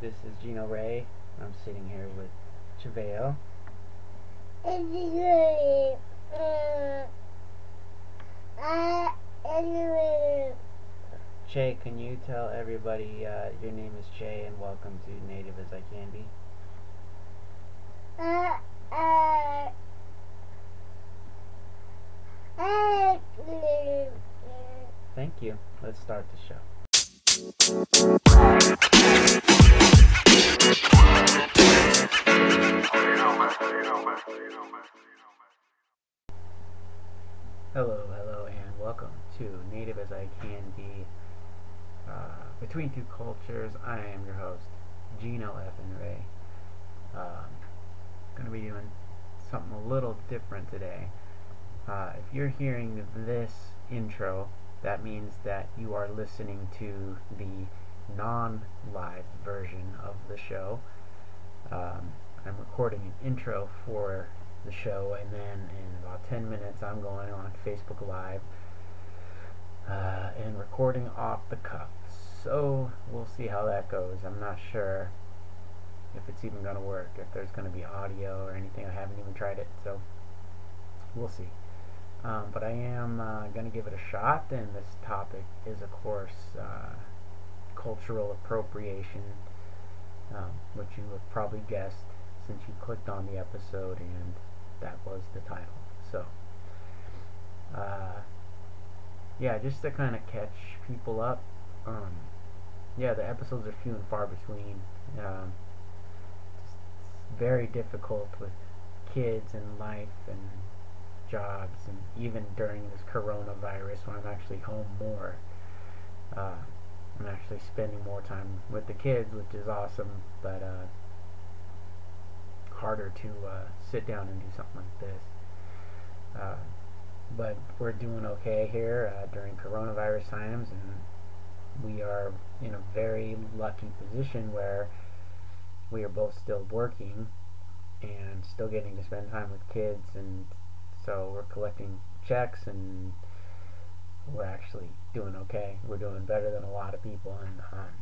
This is Gino Ray. I'm sitting here with Chevelle. Uh, uh, che, can you tell everybody uh, your name is Che and welcome to Native as I Can Be? Uh, Thank you. Let's start the show. Hello, hello, and welcome to Native as I Can Be. Uh, Between Two Cultures, I am your host, Gino F. and Ray. Um, gonna be doing something a little different today. Uh, if you're hearing this intro, that means that you are listening to the non-live version of the show. Um, I'm recording an intro for the show, and then in about 10 minutes, I'm going on Facebook Live uh, and recording off the cuff. So we'll see how that goes. I'm not sure if it's even going to work, if there's going to be audio or anything. I haven't even tried it, so we'll see. Um, but I am uh, going to give it a shot, and this topic is, of course, uh, cultural appropriation, um, which you have probably guessed since you clicked on the episode, and that was the title. So, uh, yeah, just to kind of catch people up. Um, yeah, the episodes are few and far between. Um, it's very difficult with kids and life and jobs, and even during this coronavirus, when I'm actually home more. Uh, I'm actually spending more time with the kids, which is awesome, but uh, harder to uh, sit down and do something like this. Uh, but we're doing okay here uh, during coronavirus times, and we are in a very lucky position where we are both still working and still getting to spend time with kids, and so we're collecting checks and we're actually doing okay. We're doing better than a lot of people, and um,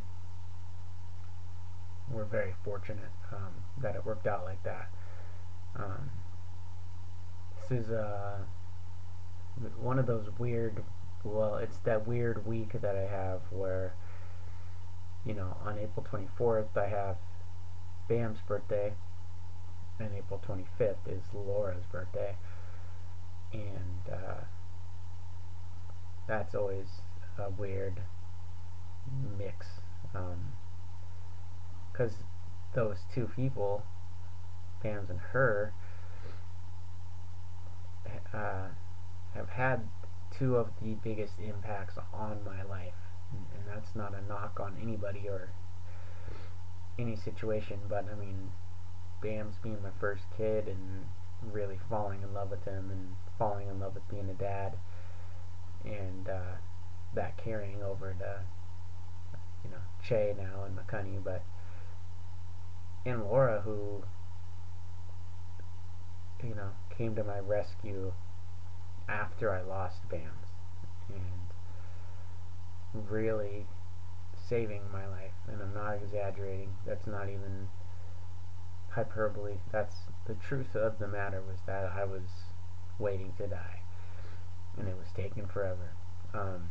we're very fortunate um, that it worked out like that. Um, this is uh, one of those weird, well, it's that weird week that I have where, you know, on April 24th I have Bam's birthday, and April 25th is Laura's birthday, and uh, that's always a weird mix. Because those two people, Bams and her, uh, have had two of the biggest impacts on my life. And, and that's not a knock on anybody or any situation, but I mean, Bam's being my first kid and really falling in love with him and falling in love with being a dad and uh, that carrying over to you know Che now and McCunny, but and Laura who you know came to my rescue after I lost Bams and really saving my life and I'm not exaggerating that's not even hyperbole that's the truth of the matter was that I was waiting to die and it was taking forever. Um,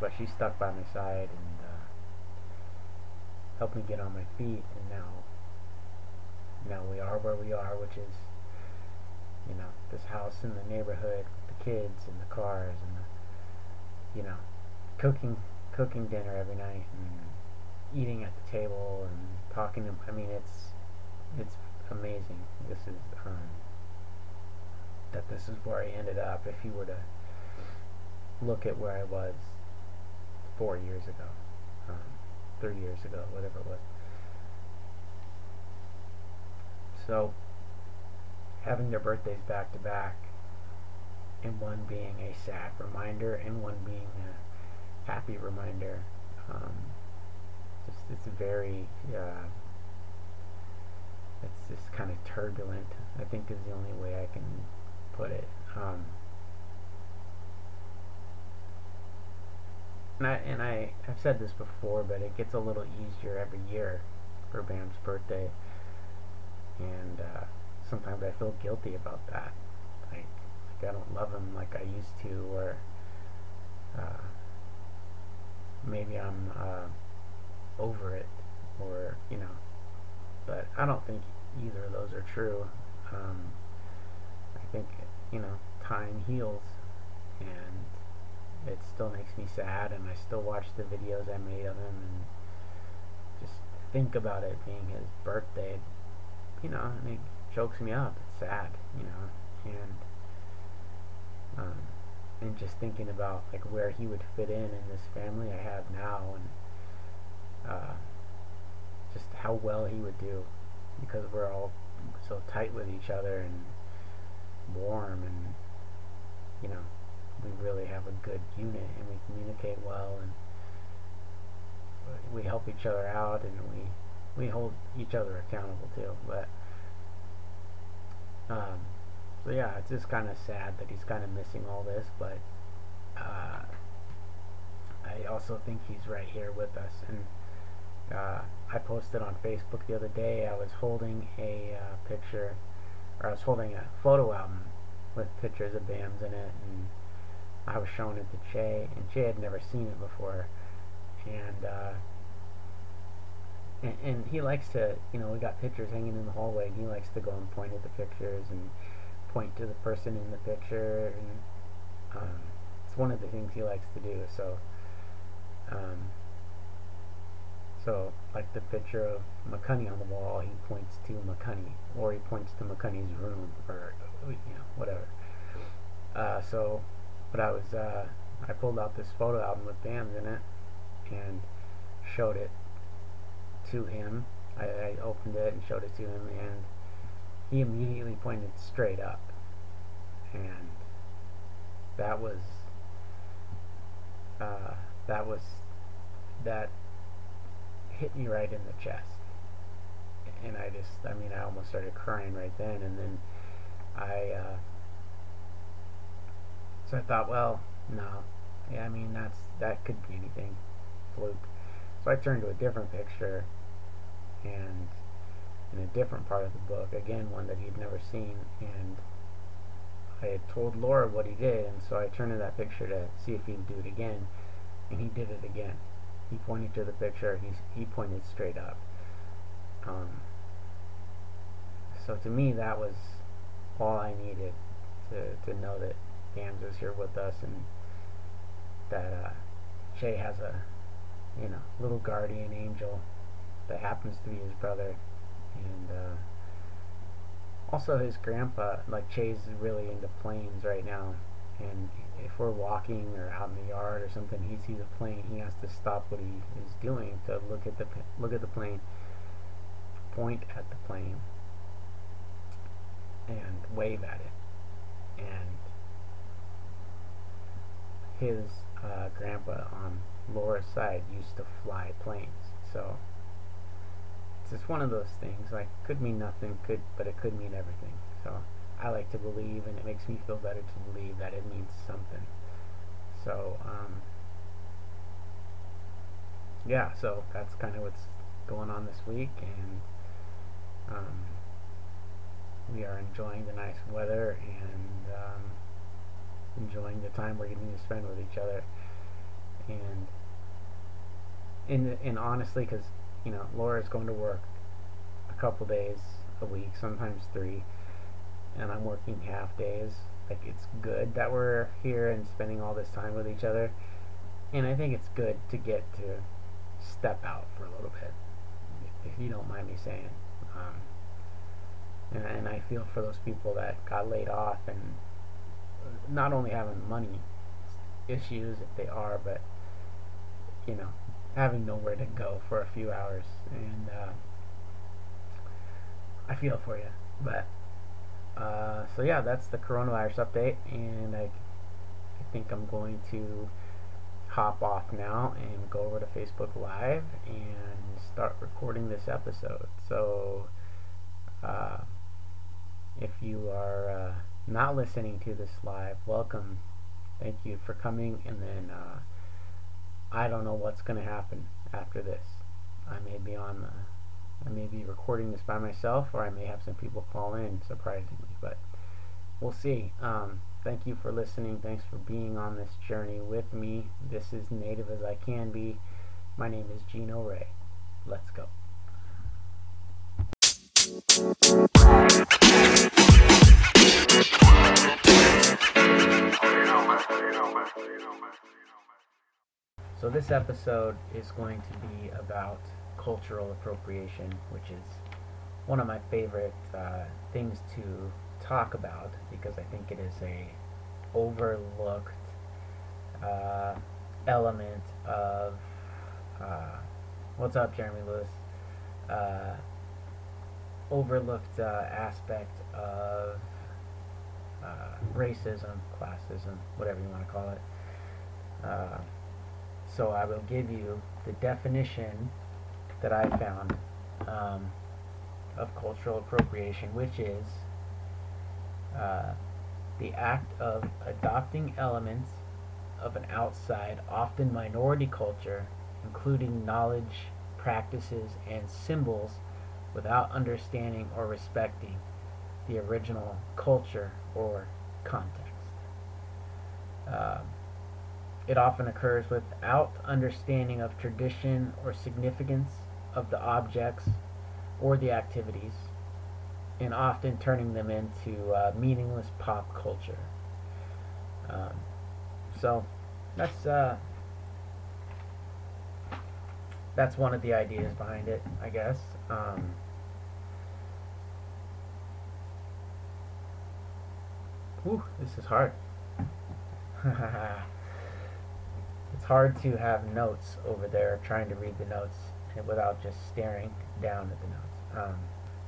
but she stuck by my side and uh, helped me get on my feet, and now, now we are where we are, which is, you know, this house in the neighborhood with the kids and the cars and the, you know, cooking, cooking dinner every night and eating at the table and talking to. I mean, it's, it's amazing. This is. Um, that this is where I ended up if you were to look at where I was four years ago, um, three years ago, whatever it was. So, having their birthdays back to back, and one being a sad reminder and one being a happy reminder, um, it's very, uh, it's just kind of turbulent. I think is the only way I can put it. Um, and I and I have said this before, but it gets a little easier every year for Bam's birthday, and uh, sometimes I feel guilty about that. Like, like I don't love him like I used to, or uh, maybe I'm uh, over it, or you know. But I don't think either of those are true. Um, I think you know time heals, and it still makes me sad, and I still watch the videos I made of him, and just think about it being his birthday. You know, and it chokes me up. It's sad, you know, and um, and just thinking about like where he would fit in in this family I have now, and uh, just how well he would do because we're all so tight with each other and warm and you know we really have a good unit and we communicate well and we help each other out and we we hold each other accountable too but um, so yeah it's just kind of sad that he's kind of missing all this but uh, I also think he's right here with us and uh, I posted on Facebook the other day I was holding a uh, picture or I was holding a photo album with pictures of Bams in it and I was showing it to Che, and Che had never seen it before, and, uh, and and he likes to, you know, we got pictures hanging in the hallway, and he likes to go and point at the pictures and point to the person in the picture, and um, it's one of the things he likes to do. So, um, so like the picture of McCunny on the wall, he points to McCunny, or he points to McCunny's room, or you know, whatever. Uh, so but I was uh, I pulled out this photo album with Bams in it and showed it to him. I, I opened it and showed it to him, and he immediately pointed straight up, and that was uh, that was that hit me right in the chest, and I just I mean I almost started crying right then, and then I. Uh, so I thought, well, no. Yeah, I mean, that's that could be anything. Fluke. So I turned to a different picture, and in a different part of the book, again, one that he'd never seen, and I had told Laura what he did, and so I turned to that picture to see if he'd do it again, and he did it again. He pointed to the picture, he, he pointed straight up. Um, so to me, that was all I needed to, to know that Bam's is here with us, and that uh, has a you know little guardian angel that happens to be his brother, and uh, also his grandpa. Like Che's really into planes right now, and if we're walking or out in the yard or something, he sees a plane, he has to stop what he is doing to look at the look at the plane, point at the plane, and wave at it, and his uh, grandpa on Laura's side used to fly planes. So it's just one of those things. Like could mean nothing, could but it could mean everything. So I like to believe, and it makes me feel better to believe that it means something. So um, yeah, so that's kind of what's going on this week, and um, we are enjoying the nice weather and. Um, enjoying the time we're getting to spend with each other. And and and honestly, because you know Laura's going to work a couple days a week, sometimes three, and I'm working half days. Like it's good that we're here and spending all this time with each other, and I think it's good to get to step out for a little bit, if you don't mind me saying. Um, and, and I feel for those people that got laid off and not only having money issues if they are, but you know, having nowhere to go for a few hours, and uh, I feel for you. But uh, so yeah, that's the coronavirus update, and I, I think I'm going to hop off now and go over to Facebook Live and start recording this episode. So uh, if you are uh, not listening to this live, welcome. Thank you for coming. And then uh, I don't know what's going to happen after this. I may be on the I may be recording this by myself, or I may have some people call in, surprisingly. But we'll see. Um, thank you for listening. Thanks for being on this journey with me. This is Native as I Can Be. My name is Gino Ray. Let's go. So, this episode is going to be about cultural appropriation, which is one of my favorite uh, things to talk about because I think it is a overlooked uh, element of uh, what's up, Jeremy Lewis? Uh, overlooked uh, aspect of uh, racism, classism, whatever you want to call it. so I will give you the definition that I found um, of cultural appropriation, which is uh, the act of adopting elements of an outside, often minority culture, including knowledge, practices, and symbols, without understanding or respecting the original culture or context. Um, it often occurs without understanding of tradition or significance of the objects or the activities and often turning them into uh, meaningless pop culture. Um, so that's uh, that's one of the ideas behind it, I guess. Um, whew, this is hard. it's hard to have notes over there trying to read the notes without just staring down at the notes. Um,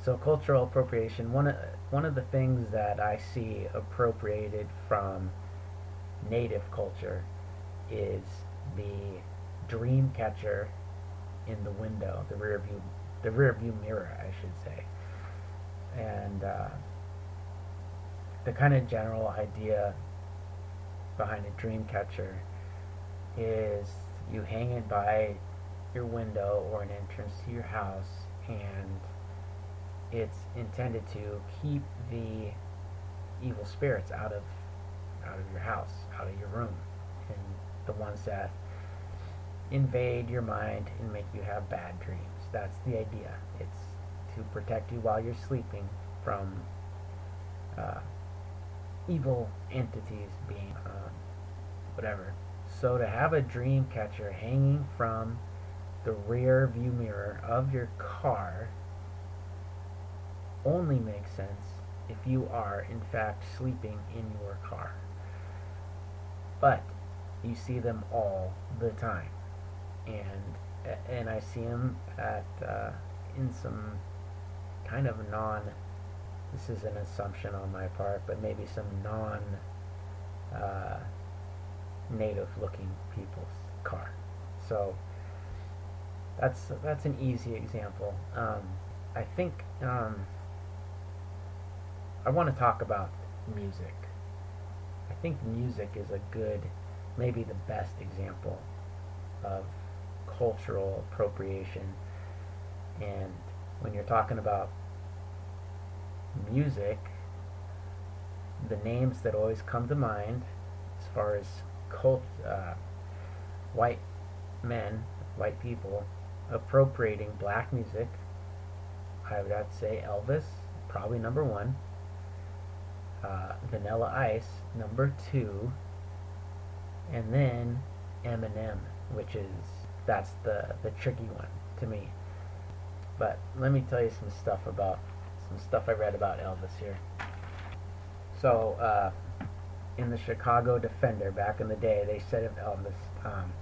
so cultural appropriation. One of one of the things that I see appropriated from native culture is the dream catcher in the window, the rear view, the rear view mirror, I should say, and uh, the kind of general idea behind a dream catcher is you hang it by your window or an entrance to your house and it's intended to keep the evil spirits out of out of your house, out of your room, and the ones that invade your mind and make you have bad dreams. That's the idea. It's to protect you while you're sleeping from uh, evil entities being um, whatever. So to have a dream catcher hanging from the rear view mirror of your car only makes sense if you are in fact sleeping in your car. But you see them all the time, and and I see them at uh, in some kind of non. This is an assumption on my part, but maybe some non uh, native looking people's car. So that's that's an easy example. Um, I think um, I want to talk about music. I think music is a good, maybe the best example of cultural appropriation. And when you're talking about music, the names that always come to mind, as far as cult, uh, white men, white people, appropriating black music, I would have to say Elvis, probably number one. Uh, Vanilla Ice, number two. And then Eminem, which is, that's the, the tricky one to me. But let me tell you some stuff about, some stuff I read about Elvis here. So, uh, in the Chicago Defender back in the day, they said of Elvis, um,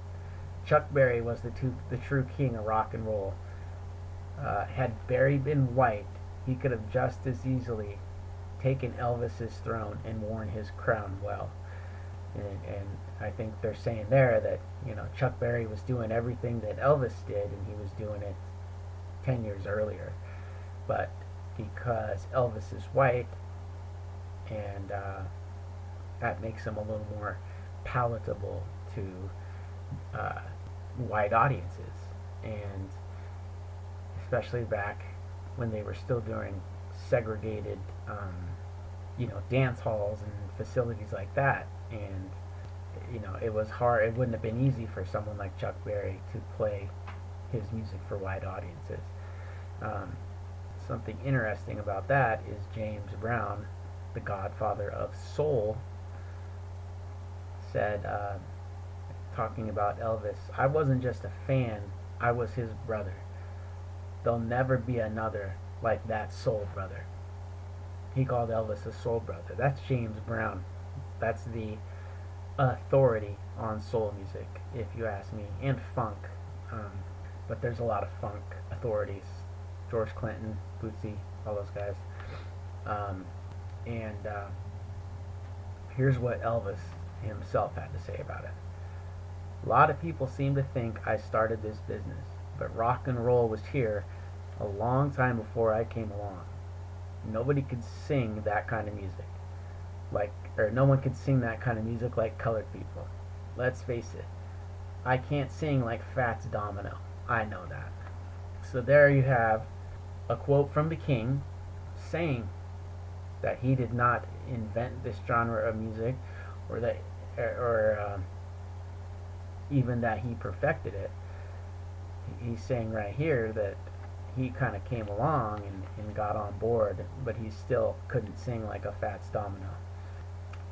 Chuck Berry was the, two, the true king of rock and roll. Uh, had Berry been white, he could have just as easily taken Elvis's throne and worn his crown well. And, and I think they're saying there that you know Chuck Berry was doing everything that Elvis did, and he was doing it ten years earlier. But because Elvis is white, and uh, that makes him a little more palatable to uh, white audiences, and especially back when they were still doing segregated, um, you know, dance halls and facilities like that, and you know, it was hard. It wouldn't have been easy for someone like Chuck Berry to play his music for wide audiences. Um, something interesting about that is James Brown, the godfather of soul, said, uh, talking about Elvis, I wasn't just a fan, I was his brother. There'll never be another like that soul brother. He called Elvis a soul brother. That's James Brown. That's the authority on soul music, if you ask me, and funk. Um, but there's a lot of funk authorities. George Clinton, Bootsy, all those guys. Um, and uh, here's what Elvis himself had to say about it. A lot of people seem to think I started this business, but rock and roll was here a long time before I came along. Nobody could sing that kind of music. Like or no one could sing that kind of music like colored people. Let's face it. I can't sing like Fats Domino. I know that. So there you have a quote from the king saying that he did not invent this genre of music or that or uh, even that he perfected it. He's saying right here that he kind of came along and, and got on board, but he still couldn't sing like a Fats Domino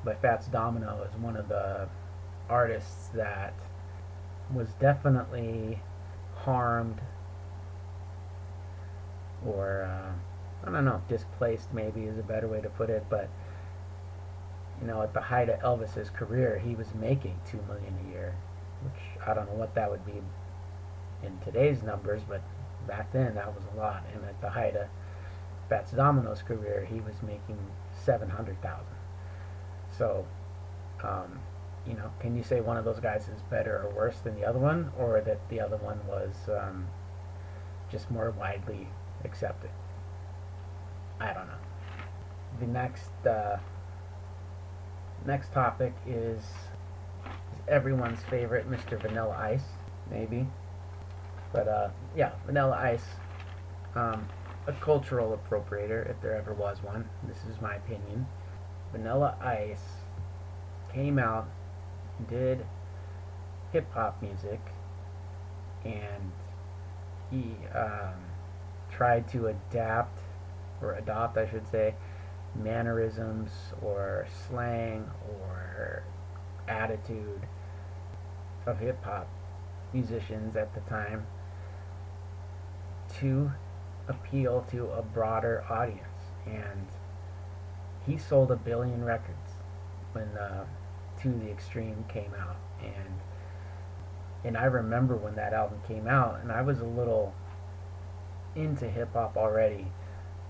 But Fats Domino is one of the artists that was definitely harmed or uh, I don't know, displaced maybe is a better way to put it, but you know, at the height of Elvis's career, he was making two million a year, which I don't know what that would be in today's numbers, but back then that was a lot. And at the height of Fats Domino's career, he was making seven hundred thousand. So, um, you know, can you say one of those guys is better or worse than the other one, or that the other one was um, just more widely accepted? I don't know. The next uh, next topic is everyone's favorite, Mr. Vanilla Ice, maybe. But uh, yeah, Vanilla Ice, um, a cultural appropriator, if there ever was one. This is my opinion. Vanilla Ice came out, did hip hop music, and he um, tried to adapt or adopt, I should say, mannerisms or slang or attitude of hip hop musicians at the time to appeal to a broader audience. And he sold a billion records when uh, To the Extreme came out, and and I remember when that album came out, and I was a little into hip hop already,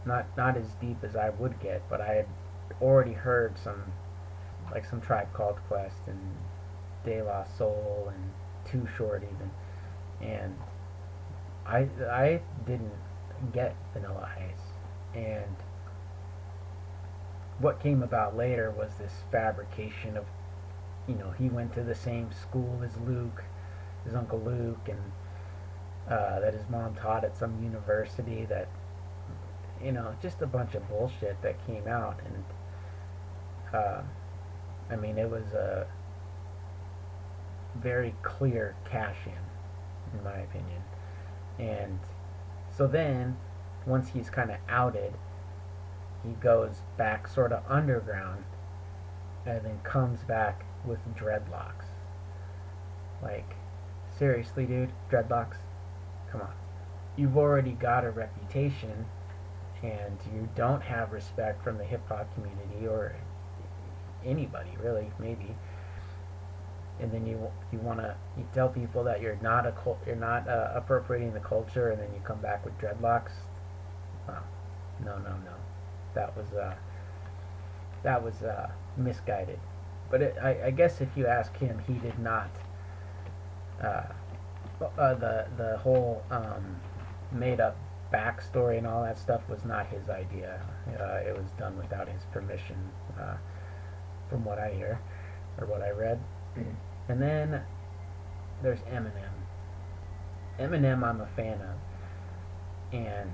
not not as deep as I would get, but I had already heard some like some Tribe Called Quest and De La Soul and Too Short even, and I I didn't get Vanilla Ice, and what came about later was this fabrication of, you know, he went to the same school as Luke, his uncle Luke, and uh, that his mom taught at some university. That, you know, just a bunch of bullshit that came out, and uh, I mean, it was a very clear cash in, in my opinion, and so then once he's kind of outed he goes back sort of underground and then comes back with dreadlocks. Like, seriously, dude, dreadlocks? Come on. You've already got a reputation and you don't have respect from the hip hop community or anybody really, maybe. And then you you want to you tell people that you're not a you're not uh, appropriating the culture, and then you come back with dreadlocks. Wow, no, no, no that was uh, that was uh, misguided. But it, I, I, guess if you ask him, he did not. Uh, uh, the the whole um, made up backstory and all that stuff was not his idea. Uh, it was done without his permission, from what I hear or what I read. And then there's Eminem. Eminem, I'm a fan of, and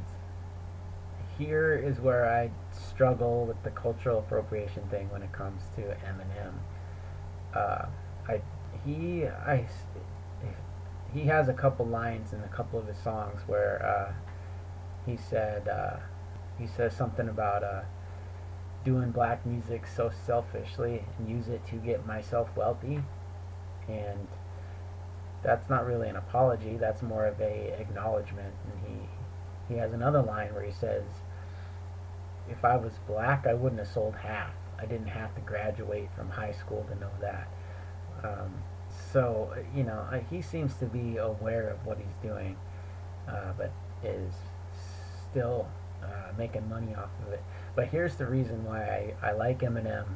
here is where I struggle with the cultural appropriation thing when it comes to Eminem. Uh, I he I he has a couple lines in a couple of his songs where uh, he said uh, he says something about uh, doing black music so selfishly and use it to get myself wealthy, and that's not really an apology. That's more of a acknowledgement. And he he has another line where he says if I was black, I wouldn't have sold half. I didn't have to graduate from high school to know that. Um, so, you know, he seems to be aware of what he's doing, uh, but is still uh, making money off of it. But here's the reason why I, I like Eminem,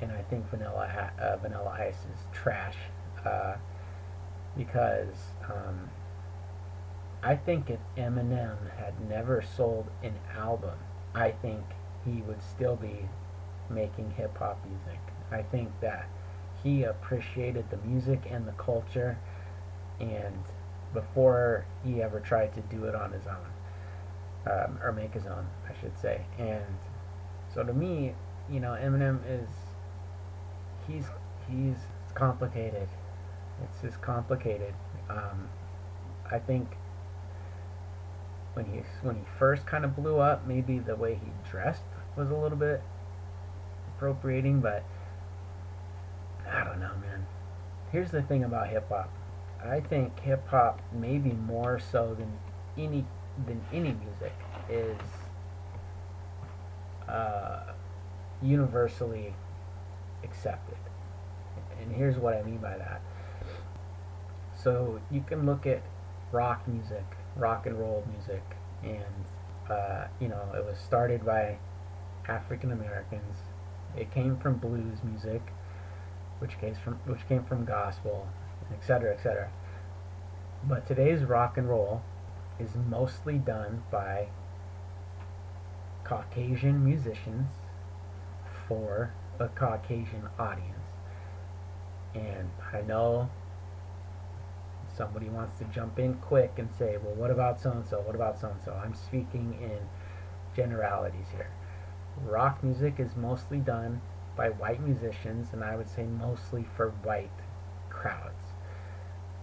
and I think Vanilla uh, Vanilla Ice is trash, uh, because um, I think if Eminem had never sold an album I think he would still be making hip hop music. I think that he appreciated the music and the culture and before he ever tried to do it on his own um, or make his own I should say and so to me you know Eminem is he's he's complicated it's just complicated um, I think when he when he first kind of blew up, maybe the way he dressed was a little bit appropriating, but I don't know, man. Here's the thing about hip hop. I think hip hop, maybe more so than any than any music, is uh, universally accepted. And here's what I mean by that. So you can look at rock music rock and roll music, and uh, you know it was started by African Americans. It came from blues music, which came from which came from gospel, etc., etc. But today's rock and roll is mostly done by Caucasian musicians for a Caucasian audience. And I know somebody wants to jump in quick and say, well, what about so-and-so? What about so-and-so? I'm speaking in generalities here. Rock music is mostly done by white musicians, and I would say mostly for white crowds.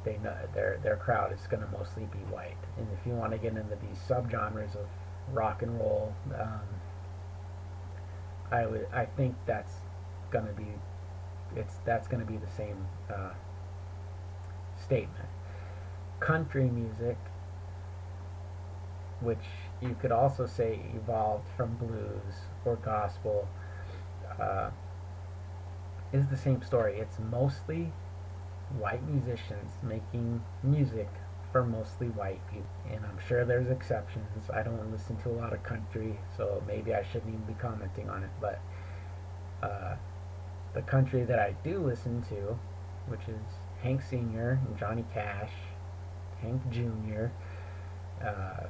They know their their crowd is going to mostly be white. And if you want to get into these subgenres of rock and roll, um, I would I think that's to be it's that's to be the same uh, statement country music, which you could also say evolved from blues or gospel, uh, is the same story. It's mostly white musicians making music for mostly white people. And I'm sure there's exceptions. I don't listen to a lot of country, so maybe I shouldn't even be commenting on it. But uh, the country that I do listen to, which is Hank Sr. and Johnny Cash Hank Jr., uh,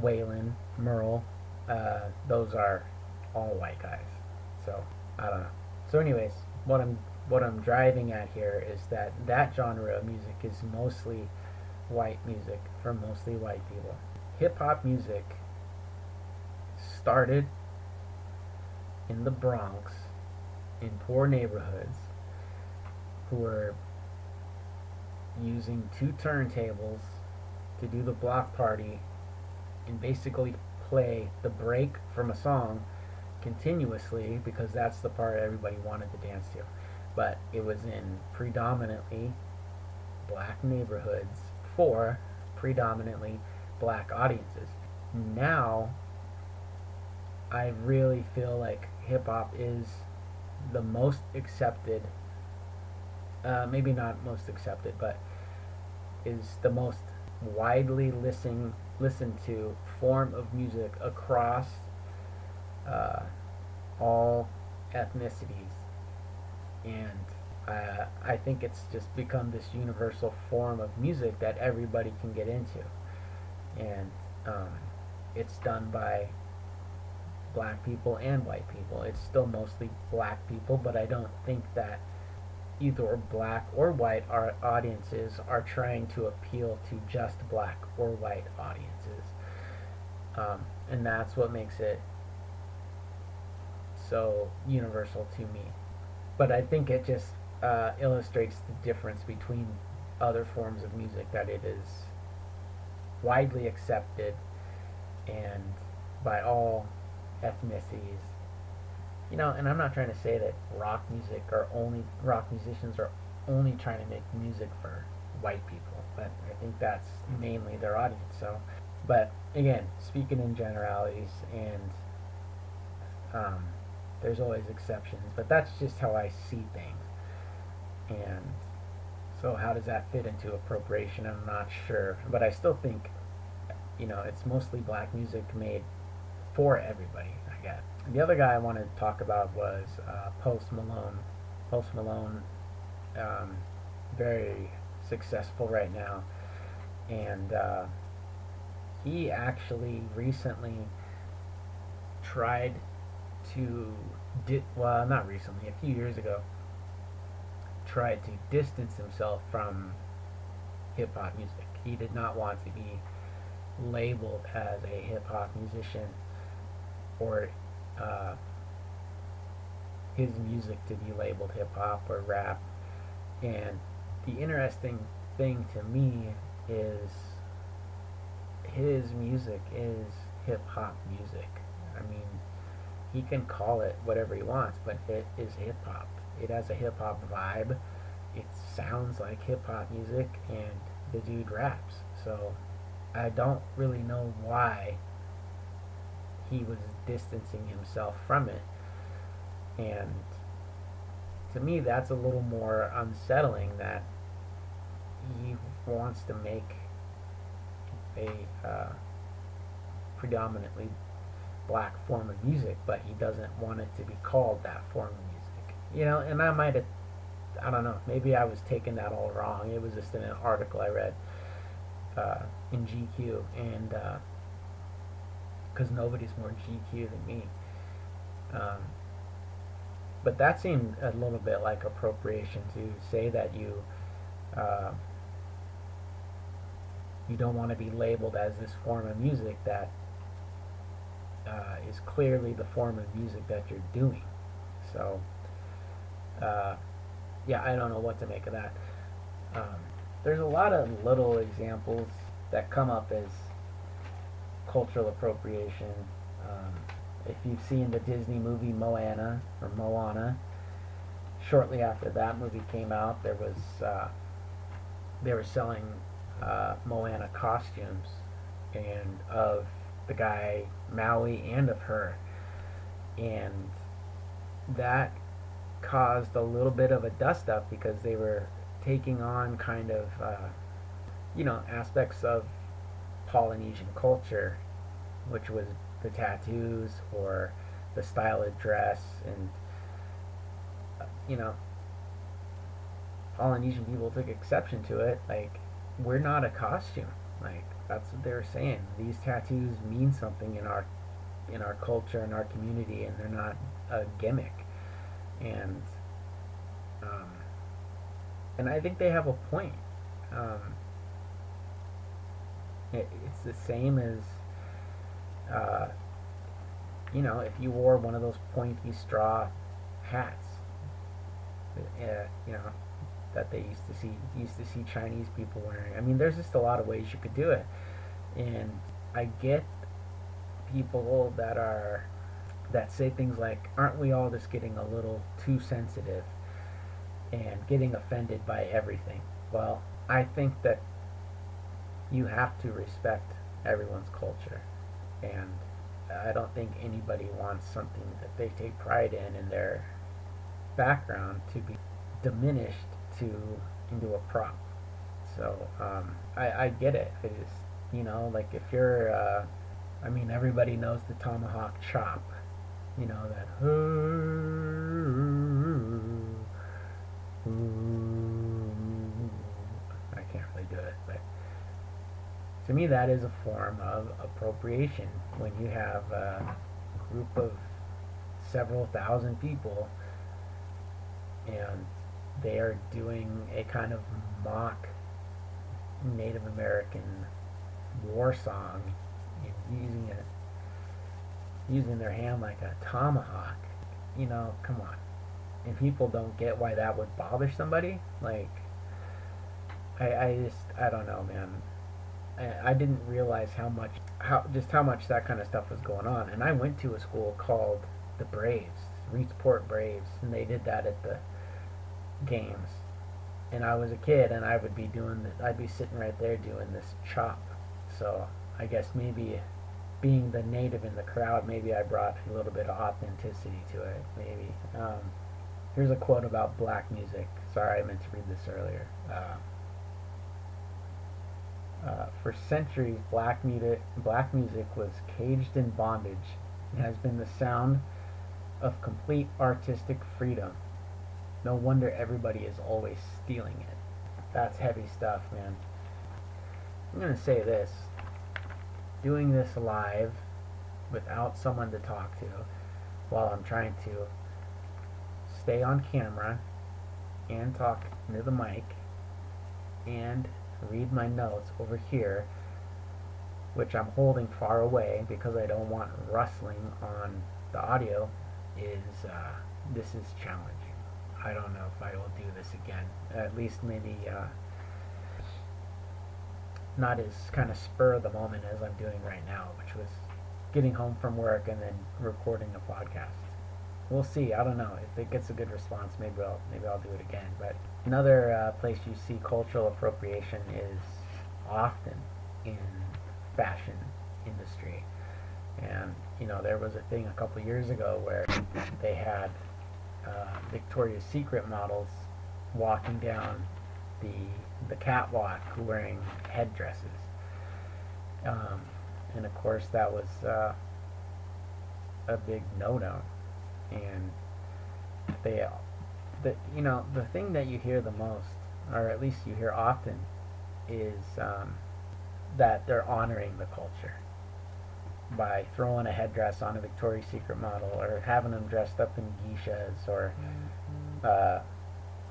Waylon, Merle, uh, those are all white guys. So I don't know. So, anyways, what I'm what I'm driving at here is that that genre of music is mostly white music for mostly white people. Hip hop music started in the Bronx in poor neighborhoods who were using two turntables to do the block party and basically play the break from a song continuously because that's the part everybody wanted to dance to. But it was in predominantly black neighborhoods for predominantly black audiences. Now, I really feel like hip hop is the most accepted uh, maybe not most accepted, but is the most widely listened listened to form of music across uh, all ethnicities, and uh, I think it's just become this universal form of music that everybody can get into, and um, it's done by black people and white people. It's still mostly black people, but I don't think that either black or white audiences are trying to appeal to just black or white audiences. Um, and that's what makes it so universal to me. But I think it just uh, illustrates the difference between other forms of music that it is widely accepted and by all ethnicities you know, and I'm not trying to say that rock music or only rock musicians are only trying to make music for white people, but I think that's mainly their audience. So, but again, speaking in generalities, and um, there's always exceptions, but that's just how I see things. And so, how does that fit into appropriation? I'm not sure, but I still think, you know, it's mostly black music made for everybody, I guess the other guy I wanted to talk about was uh, Post Malone. Post Malone, um, very successful right now, and uh, he actually recently tried to, di- well, not recently, a few years ago, tried to distance himself from hip hop music. He did not want to be labeled as a hip hop musician or uh, his music to be labeled hip hop or rap. And the interesting thing to me is his music is hip hop music. I mean, he can call it whatever he wants, but it is hip hop. It has a hip hop vibe. It sounds like hip hop music, and the dude raps. So I don't really know why he was distancing himself from it. And to me, that's a little more unsettling that he wants to make a uh, predominantly black form of music, but he doesn't want it to be called that form of music. You know, and I might have, I don't know, maybe I was taking that all wrong. It was just in an article I read uh, in GQ, and uh, because nobody's more GQ than me. Um, but that seemed a little bit like appropriation to say that you uh, you don't want to be labeled as this form of music that uh, is clearly the form of music that you're doing. So, uh, yeah, I don't know what to make of that. Um, there's a lot of little examples that come up as cultural appropriation. Um, if you've seen the Disney movie Moana or Moana, shortly after that movie came out, there was uh, they were selling uh, Moana costumes and of the guy Maui and of her, and that caused a little bit of a dust up because they were taking on kind of uh, you know aspects of Polynesian culture, which was the tattoos or the style of dress and uh, you know Polynesian people took exception to it. Like we're not a costume. Like that's what they were saying. These tattoos mean something in our in our culture and our community and they're not a gimmick and um, and I think they have a point um, it, it's the same as, uh, you know, if you wore one of those pointy straw hats, uh, you know, that they used to see used to see Chinese people wearing. I mean, there's just a lot of ways you could do it, and I get people that are that say things like, "Aren't we all just getting a little too sensitive and getting offended by everything?" Well, I think that you have to respect everyone's culture. And I don't think anybody wants something that they take pride in in their background to be diminished to into a prop. So um, I, I get it. I just you know like if you're uh, I mean everybody knows the tomahawk chop. You know that. I can't really do it, but to me that is a form of appropriation when you have a group of several thousand people and they are doing a kind of mock Native American war song and using it using their hand like a tomahawk. You know, come on. And people don't get why that would bother somebody. Like, I, I just, I don't know, man. I, I didn't realize how much, how just how much that kind of stuff was going on. And I went to a school called the Braves, Reedsport Braves, and they did that at the games. And I was a kid, and I would be doing, the, I'd be sitting right there doing this chop. So I guess maybe being the native in the crowd, maybe I brought a little bit of authenticity to it. Maybe. Um, here's a quote about black music. Sorry, I meant to read this earlier. Uh, uh, for centuries, black music, black music was caged in bondage and has been the sound of complete artistic freedom. No wonder everybody is always stealing it. That's heavy stuff, man. I'm going to say this. Doing this live without someone to talk to while I'm trying to stay on camera and talk into the mic and read my notes over here which I'm holding far away because I don't want rustling on the audio is uh, this is challenging. I don't know if I will do this again. At least maybe uh, not as kind of spur of the moment as I'm doing right now, which was getting home from work and then recording a podcast. We'll see. I don't know if it gets a good response. Maybe I'll maybe I'll do it again. But another uh, place you see cultural appropriation is often in fashion industry. And you know there was a thing a couple years ago where they had uh, Victoria's Secret models walking down the the catwalk wearing headdresses. Um, and of course, that was uh, a big no-no. And they, the you know, the thing that you hear the most, or at least you hear often, is um, that they're honoring the culture by throwing a headdress on a Victoria's Secret model, or having them dressed up in geishas, or uh,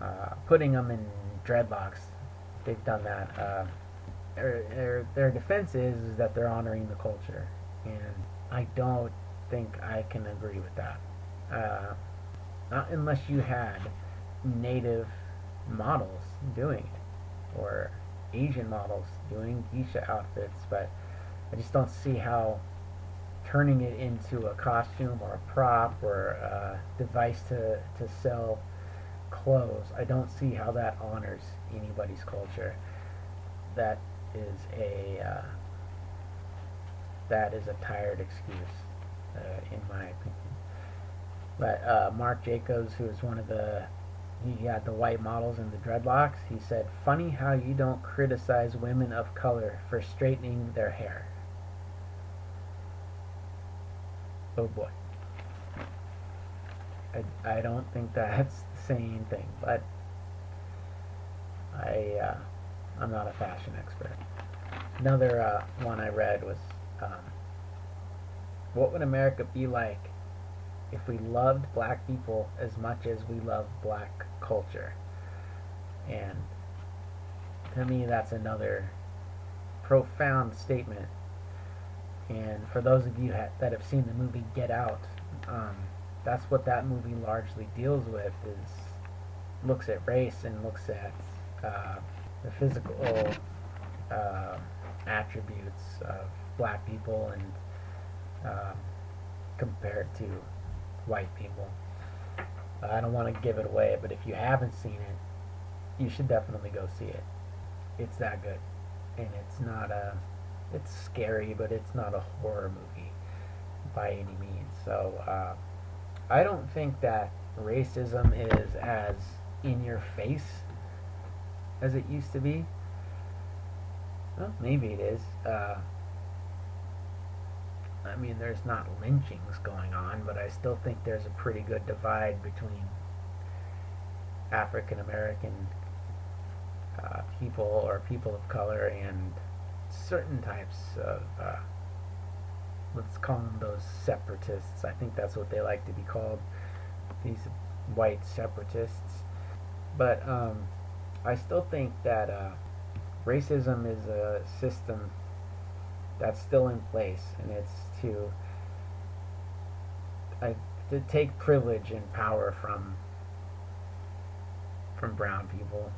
uh, putting them in dreadlocks they've done that. Uh, their, their, their defense is, is that they're honoring the culture, and I don't think I can agree with that. Uh, not unless you had native models doing it, or Asian models doing geisha outfits, but I just don't see how turning it into a costume or a prop or a device to, to sell clothes, I don't see how that honors anybody's culture. That is a uh, that is a tired excuse, uh, in my opinion. But uh, Marc Jacobs, who is one of the he had the white models and the dreadlocks. He said, "Funny how you don't criticize women of color for straightening their hair." Oh boy. I, I don't think that's the same thing, but I, uh, I'm not a fashion expert. Another uh, one I read was, um, what would America be like if we loved black people as much as we love black culture? And to me, that's another profound statement. And for those of you that have seen the movie Get Out, um, that's what that movie largely deals with is looks at race and looks at uh, the physical uh, attributes of black people and um, compared to white people. I don't want to give it away, but if you haven't seen it, you should definitely go see it. It's that good, and it's not a. It's scary, but it's not a horror movie by any means. So uh, I don't think that racism is as in your face as it used to be. Well, maybe it is. Uh, I mean, there's not lynchings going on, but I still think there's a pretty good divide between African American uh, people or people of color and certain types of, uh, let's call them those separatists. I think that's what they like to be called, these white separatists. But um, I still think that uh, racism is a system that's still in place, and it's to I, to take privilege and power from from brown people.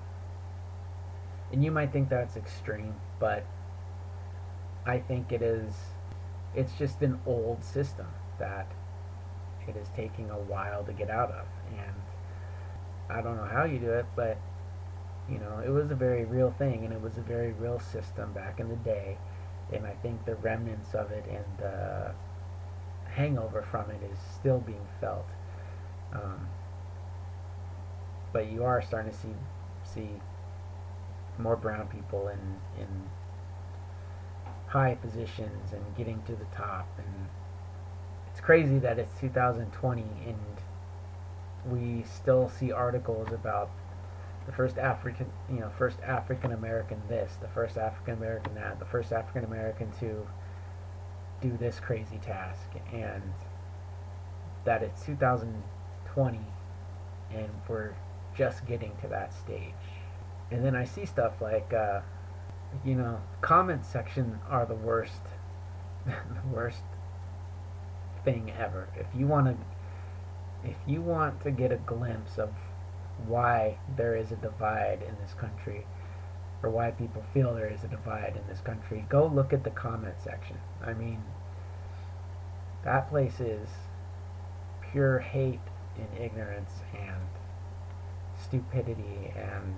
And you might think that's extreme, but I think it is it's just an old system that it is taking a while to get out of and I don't know how you do it, but you know, it was a very real thing and it was a very real system back in the day and I think the remnants of it and the hangover from it is still being felt. Um, but you are starting to see see more brown people in in high positions and getting to the top and it's crazy that it's 2020 and we still see articles about the first African, you know, first African American this, the first African American that, the first African American to do this crazy task, and that it's 2020 and we're just getting to that stage. And then I see stuff like, uh, you know, comment section are the worst, the worst thing ever. If you want to, if you want to get a glimpse of why there is a divide in this country, or why people feel there is a divide in this country, go look at the comment section. I mean, that place is pure hate and ignorance and stupidity and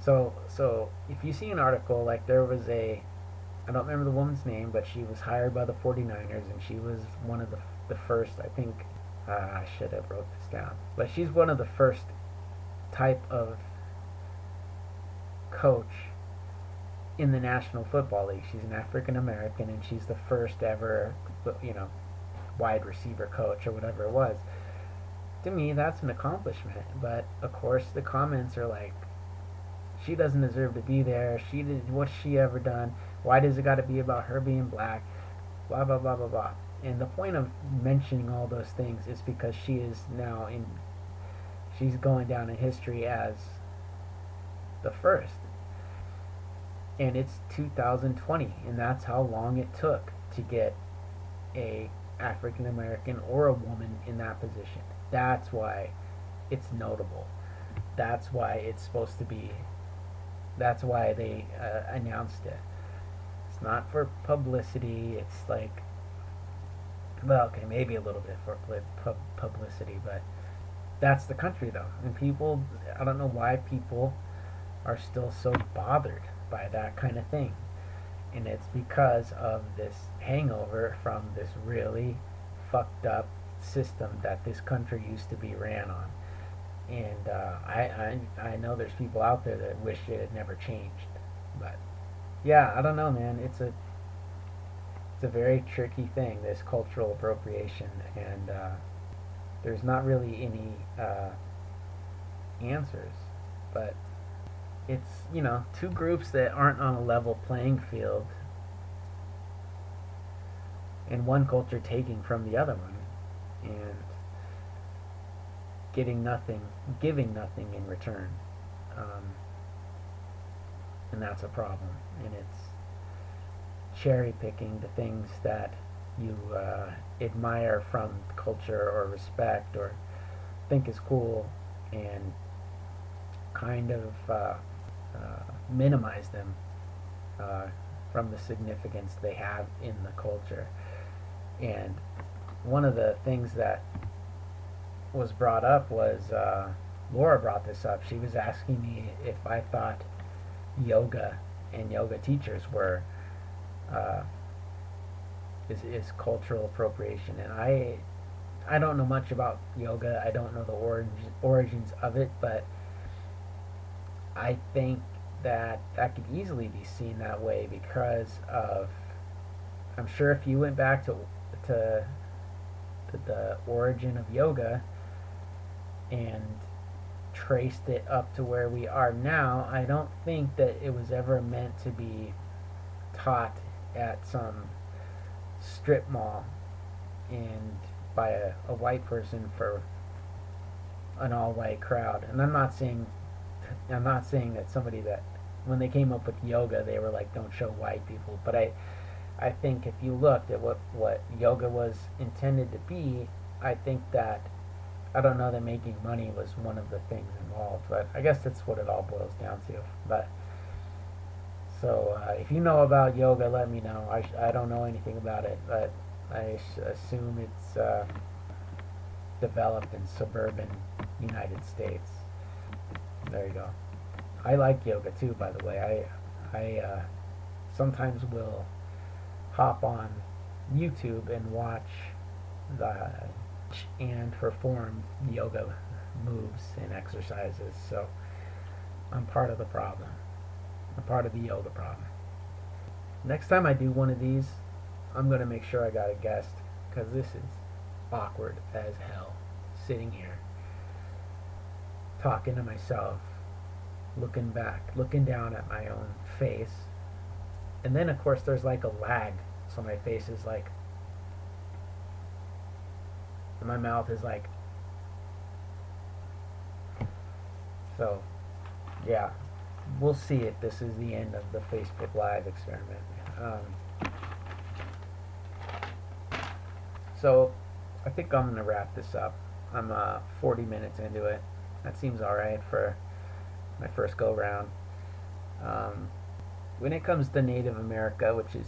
so so if you see an article like there was a I don't remember the woman's name but she was hired by the 49ers and she was one of the the first I think uh, I should have wrote this down but she's one of the first type of coach in the National Football League. She's an African American and she's the first ever, you know, wide receiver coach or whatever it was. To me, that's an accomplishment. But of course, the comments are like, she doesn't deserve to be there. She did what's she ever done? Why does it got to be about her being black? Blah blah blah blah blah. And the point of mentioning all those things is because she is now in. She's going down in history as the first and it's 2020 and that's how long it took to get a African American or a woman in that position. That's why it's notable. That's why it's supposed to be that's why they uh, announced it. It's not for publicity. It's like well, okay, maybe a little bit for pub publicity, but that's the country though. And people I don't know why people are still so bothered by that kind of thing. And it's because of this hangover from this really fucked up system that this country used to be ran on. And uh, I, I, I know there's people out there that wish it had never changed. But yeah, I don't know, man. It's a a very tricky thing, this cultural appropriation, and uh, there's not really any uh, answers. But it's you know two groups that aren't on a level playing field and one culture taking from the other one and getting nothing giving nothing in return um, and that's a problem and it's cherry picking the things that you uh, admire from culture or respect or think is cool and kind of uh, uh, minimize them uh, from the significance they have in the culture. And one of the things that was brought up was uh, Laura brought this up. She was asking me if I thought yoga and yoga teachers were uh, is, is cultural appropriation, and I I don't know much about yoga. I don't know the origin, origins of it, but I think that that could easily be seen that way because of I'm sure if you went back to to, to the origin of yoga and traced it up to where we are now, I don't think that it was ever meant to be taught at some strip mall and by a, a white person for an all-white crowd, and I'm not saying I'm not saying that somebody that when they came up with yoga they were like don't show white people, but I I think if you looked at what what yoga was intended to be, I think that I don't know that making money was one of the things involved, but I guess that's what it all boils down to. But so uh, if you know about yoga, let me know. I, I don't know anything about it, but I assume it's uh, developed in suburban United States. There you go. I like yoga too, by the way. I I uh, sometimes will hop on YouTube and watch the and perform yoga moves and exercises. So I'm part of the problem. I'm part of the yoga problem. Next time I do one of these, I'm going to make sure I got a guest because this is awkward as hell sitting here talking to myself, looking back, looking down at my own face. And then, of course, there's like a lag. So my face is like and my mouth is like so yeah we'll see if this is the end of the Facebook live experiment. Um, so I think I'm gonna wrap this up. I'm uh, 40 minutes into it. That seems alright for my first go round. Um, when it comes to Native America which is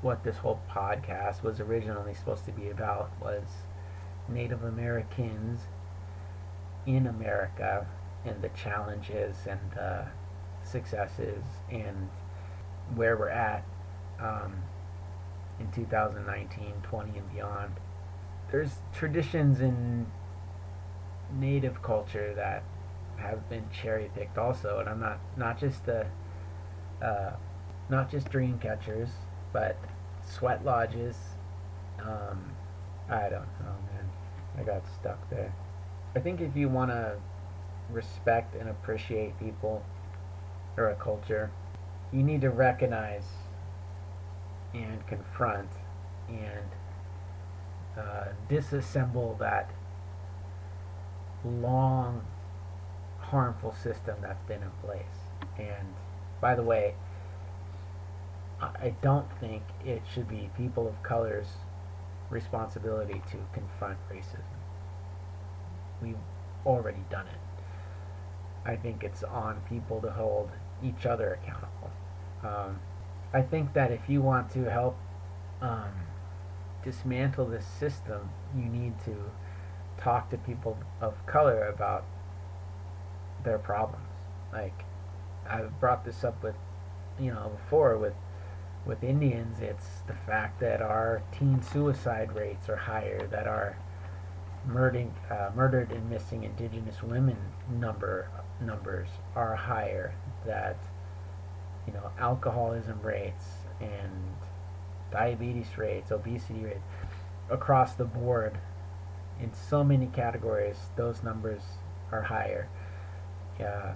what this whole podcast was originally supposed to be about was Native Americans in America and the challenges and successes and where we're at um, in 2019, 20 and beyond. There's traditions in native culture that have been cherry picked also, and I'm not not just the uh, not just dream catchers, but sweat lodges. Um, I don't know, man. I got stuck there. I think if you want to respect and appreciate people or a culture, you need to recognize and confront and uh, disassemble that long harmful system that's been in place. And by the way, I don't think it should be people of color's responsibility to confront racism. We've already done it. I think it's on people to hold each other accountable. Um, I think that if you want to help um, dismantle this system, you need to talk to people of color about their problems. Like I've brought this up with, you know, before with with Indians, it's the fact that our teen suicide rates are higher, that our murdered, uh, murdered and missing indigenous women number numbers are higher, that you know alcoholism rates and diabetes rates, obesity rates across the board in so many categories, those numbers are higher uh,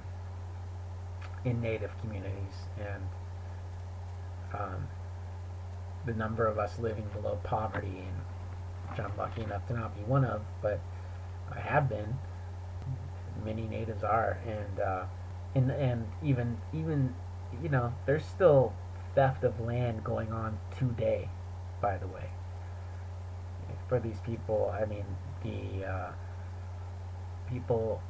in native communities. And um, the number of us living below poverty, and which I'm lucky enough to not be one of, but I have been. Many natives are, and uh, and and even even you know there's still theft of land going on today. By the way, for these people, I mean the uh, people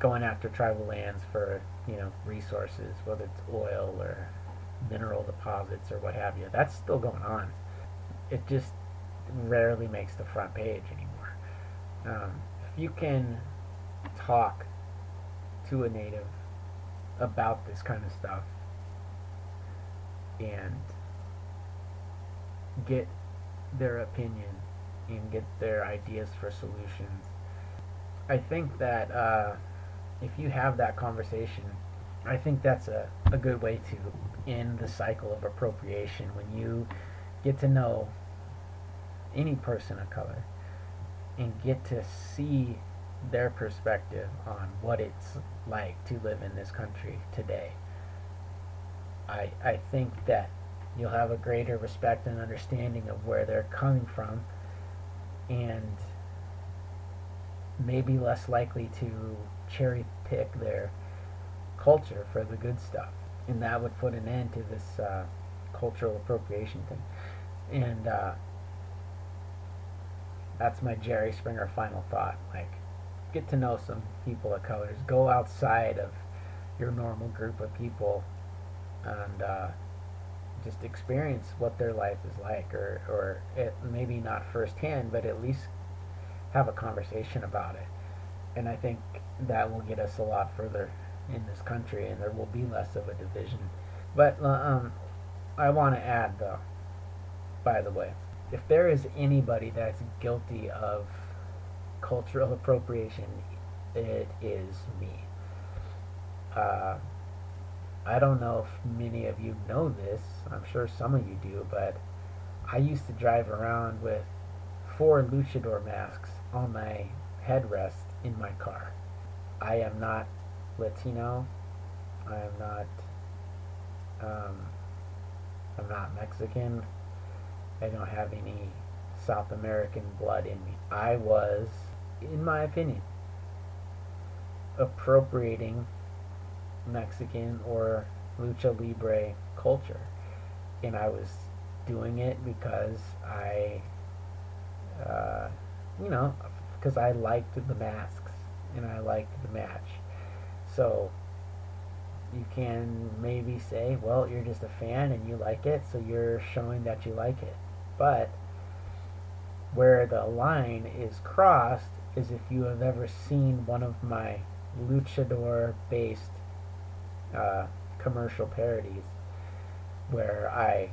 going after tribal lands for you know resources, whether it's oil or mineral deposits or what have you. That's still going on. It just rarely makes the front page anymore. Um, if you can talk to a native about this kind of stuff and get their opinion and get their ideas for solutions, I think that uh, if you have that conversation, I think that's a, a good way to end the cycle of appropriation when you get to know any person of color and get to see their perspective on what it's like to live in this country today. I, I think that you'll have a greater respect and understanding of where they're coming from and maybe less likely to cherry pick their culture for the good stuff. And that would put an end to this uh, cultural appropriation thing. And uh, that's my Jerry Springer final thought. Like, get to know some people of colors. Go outside of your normal group of people and uh, just experience what their life is like, or or it, maybe not firsthand, but at least have a conversation about it. And I think that will get us a lot further in this country, and there will be less of a division. But uh, um, I want to add, though, by the way, if there is anybody that's guilty of cultural appropriation, it is me. Uh, I don't know if many of you know this. I'm sure some of you do, but I used to drive around with four luchador masks on my headrest in my car. I am not Latino. I am not. Um, I'm not Mexican. I don't have any South American blood in me. I was, in my opinion, appropriating Mexican or lucha libre culture. And I was doing it because I, uh, you know, because I liked the masks and I liked the match. So you can maybe say, well, you're just a fan and you like it, so you're showing that you like it. But where the line is crossed is if you have ever seen one of my luchador based uh, commercial parodies where I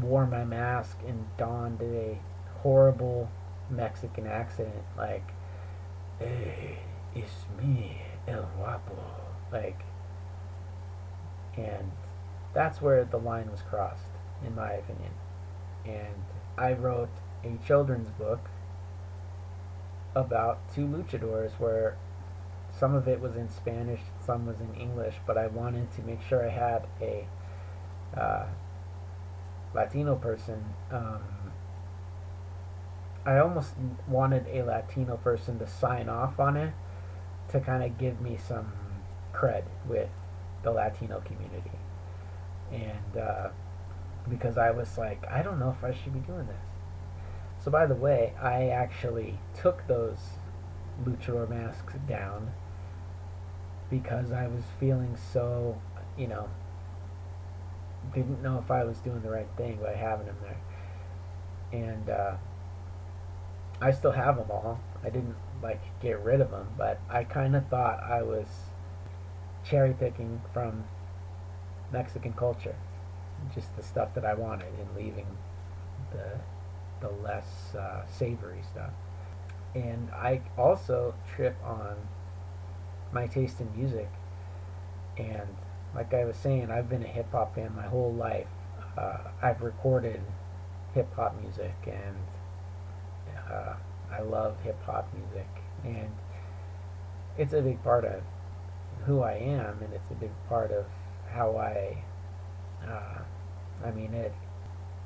wore my mask and donned a horrible Mexican accent like, hey, it's me, El Guapo. Like, and that's where the line was crossed, in my opinion. And I wrote a children's book about two luchadors where some of it was in Spanish, some was in English, but I wanted to make sure I had a uh, Latino person. Um, I almost wanted a Latino person to sign off on it to kind of give me some cred with the Latino community. And uh, because I was like, I don't know if I should be doing this. So, by the way, I actually took those luchador masks down because I was feeling so, you know, didn't know if I was doing the right thing by having them there. And uh, I still have them all. I didn't like get rid of them, but I kind of thought I was cherry picking from Mexican culture, just the stuff that I wanted, and leaving the the less uh, savory stuff. And I also trip on my taste in music. And like I was saying, I've been a hip hop fan my whole life. Uh, I've recorded hip hop music, and uh, I love hip hop music, and it's a big part of who I am, and it's a big part of how I. Uh, I mean, it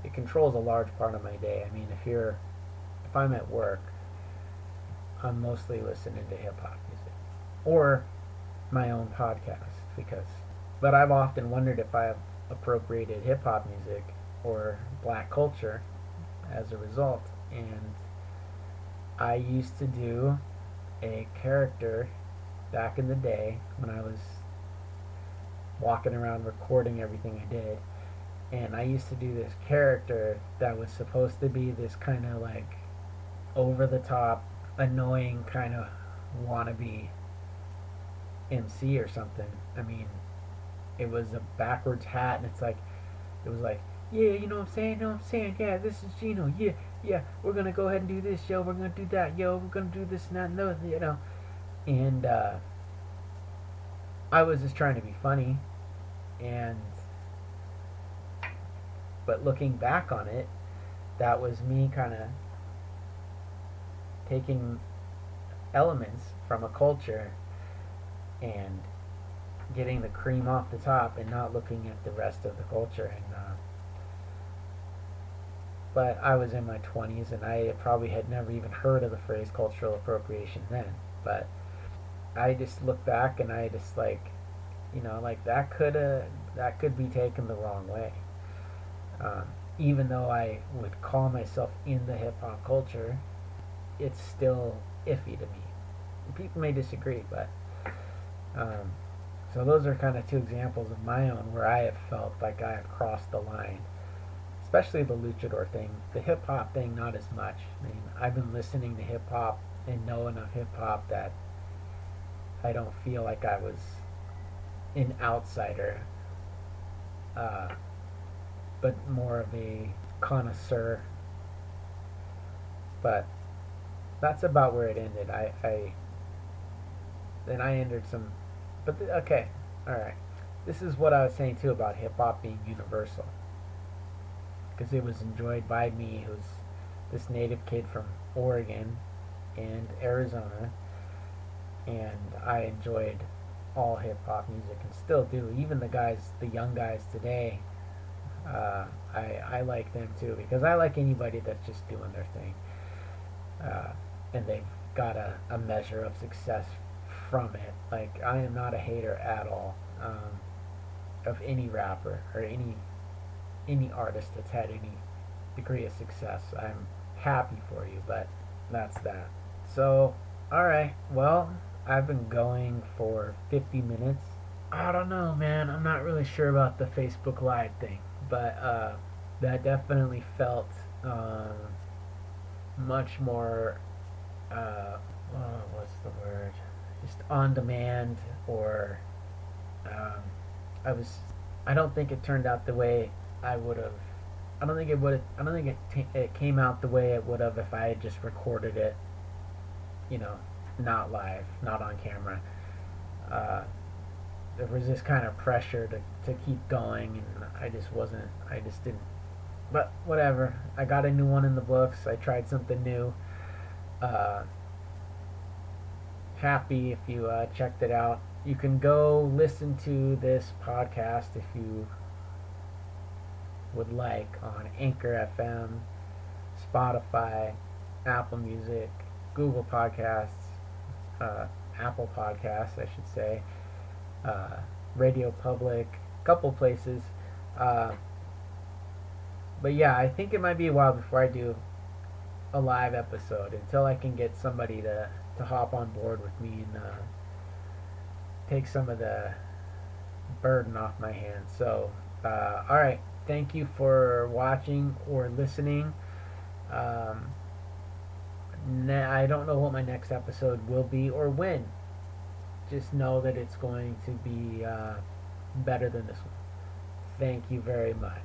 it controls a large part of my day. I mean, if you're if I'm at work, I'm mostly listening to hip hop music or my own podcast because but I've often wondered if I've appropriated hip hop music or black culture as a result and I used to do a character back in the day when I was walking around recording everything I did and I used to do this character that was supposed to be this kind of like over the top annoying kind of wannabe MC or something. I mean, it was a backwards hat, and it's like, it was like, yeah, you know what I'm saying? You know what I'm saying? Yeah, this is Gino. Yeah, yeah, we're gonna go ahead and do this, yo. We're gonna do that, yo. We're gonna do this and that, and that, you know. And uh, I was just trying to be funny, and but looking back on it, that was me kind of taking elements from a culture and getting the cream off the top and not looking at the rest of the culture and uh, but I was in my 20s and I probably had never even heard of the phrase cultural appropriation then. But I just look back and I just like, you know, like that could uh, that could be taken the wrong way. Um, even though I would call myself in the hip hop culture, it's still iffy to me. People may disagree, but um, so those are kind of two examples of my own where I have felt like I have crossed the line. Especially the luchador thing. The hip hop thing, not as much. I mean, I've been listening to hip hop and know enough hip hop that I don't feel like I was an outsider, uh, but more of a connoisseur. But that's about where it ended. I, I then I entered some but the, okay, all right. This is what I was saying too about hip hop being universal, because it was enjoyed by me, who's this native kid from Oregon and Arizona, and I enjoyed all hip hop music and still do. Even the guys, the young guys today, uh, I I like them too because I like anybody that's just doing their thing, uh, and they've got a, a measure of success from it. Like I am not a hater at all um, of any rapper or any any artist that's had any degree of success. I'm happy for you, but that's that. So, all right. Well, I've been going for 50 minutes. I don't know, man. I'm not really sure about the Facebook Live thing, but uh, that definitely felt um, much more. Uh, oh, what's the word? just on demand or um, I was I don't think it turned out the way I would have I don't think it would I don't think it, it came out the way it would have if I had just recorded it you know not live not on camera. Uh, there was this kind of pressure to, to keep going and I just wasn't I just didn't but whatever. I got a new one in the books. I tried something new. Uh, happy if you uh, checked it out. You can go listen to this podcast if you would like on Anchor FM, Spotify, Apple Music, Google Podcasts, uh, Apple Podcasts, I should say, uh, Radio Public, a couple places. Uh, but yeah, I think it might be a while before I do a live episode until I can get somebody to to hop on board with me and uh, take some of the burden off my hands. So, uh, all right, thank you for watching or listening. Um, I don't know what my next episode will be or when. Just know that it's going to be uh, better than this one. Thank you very much.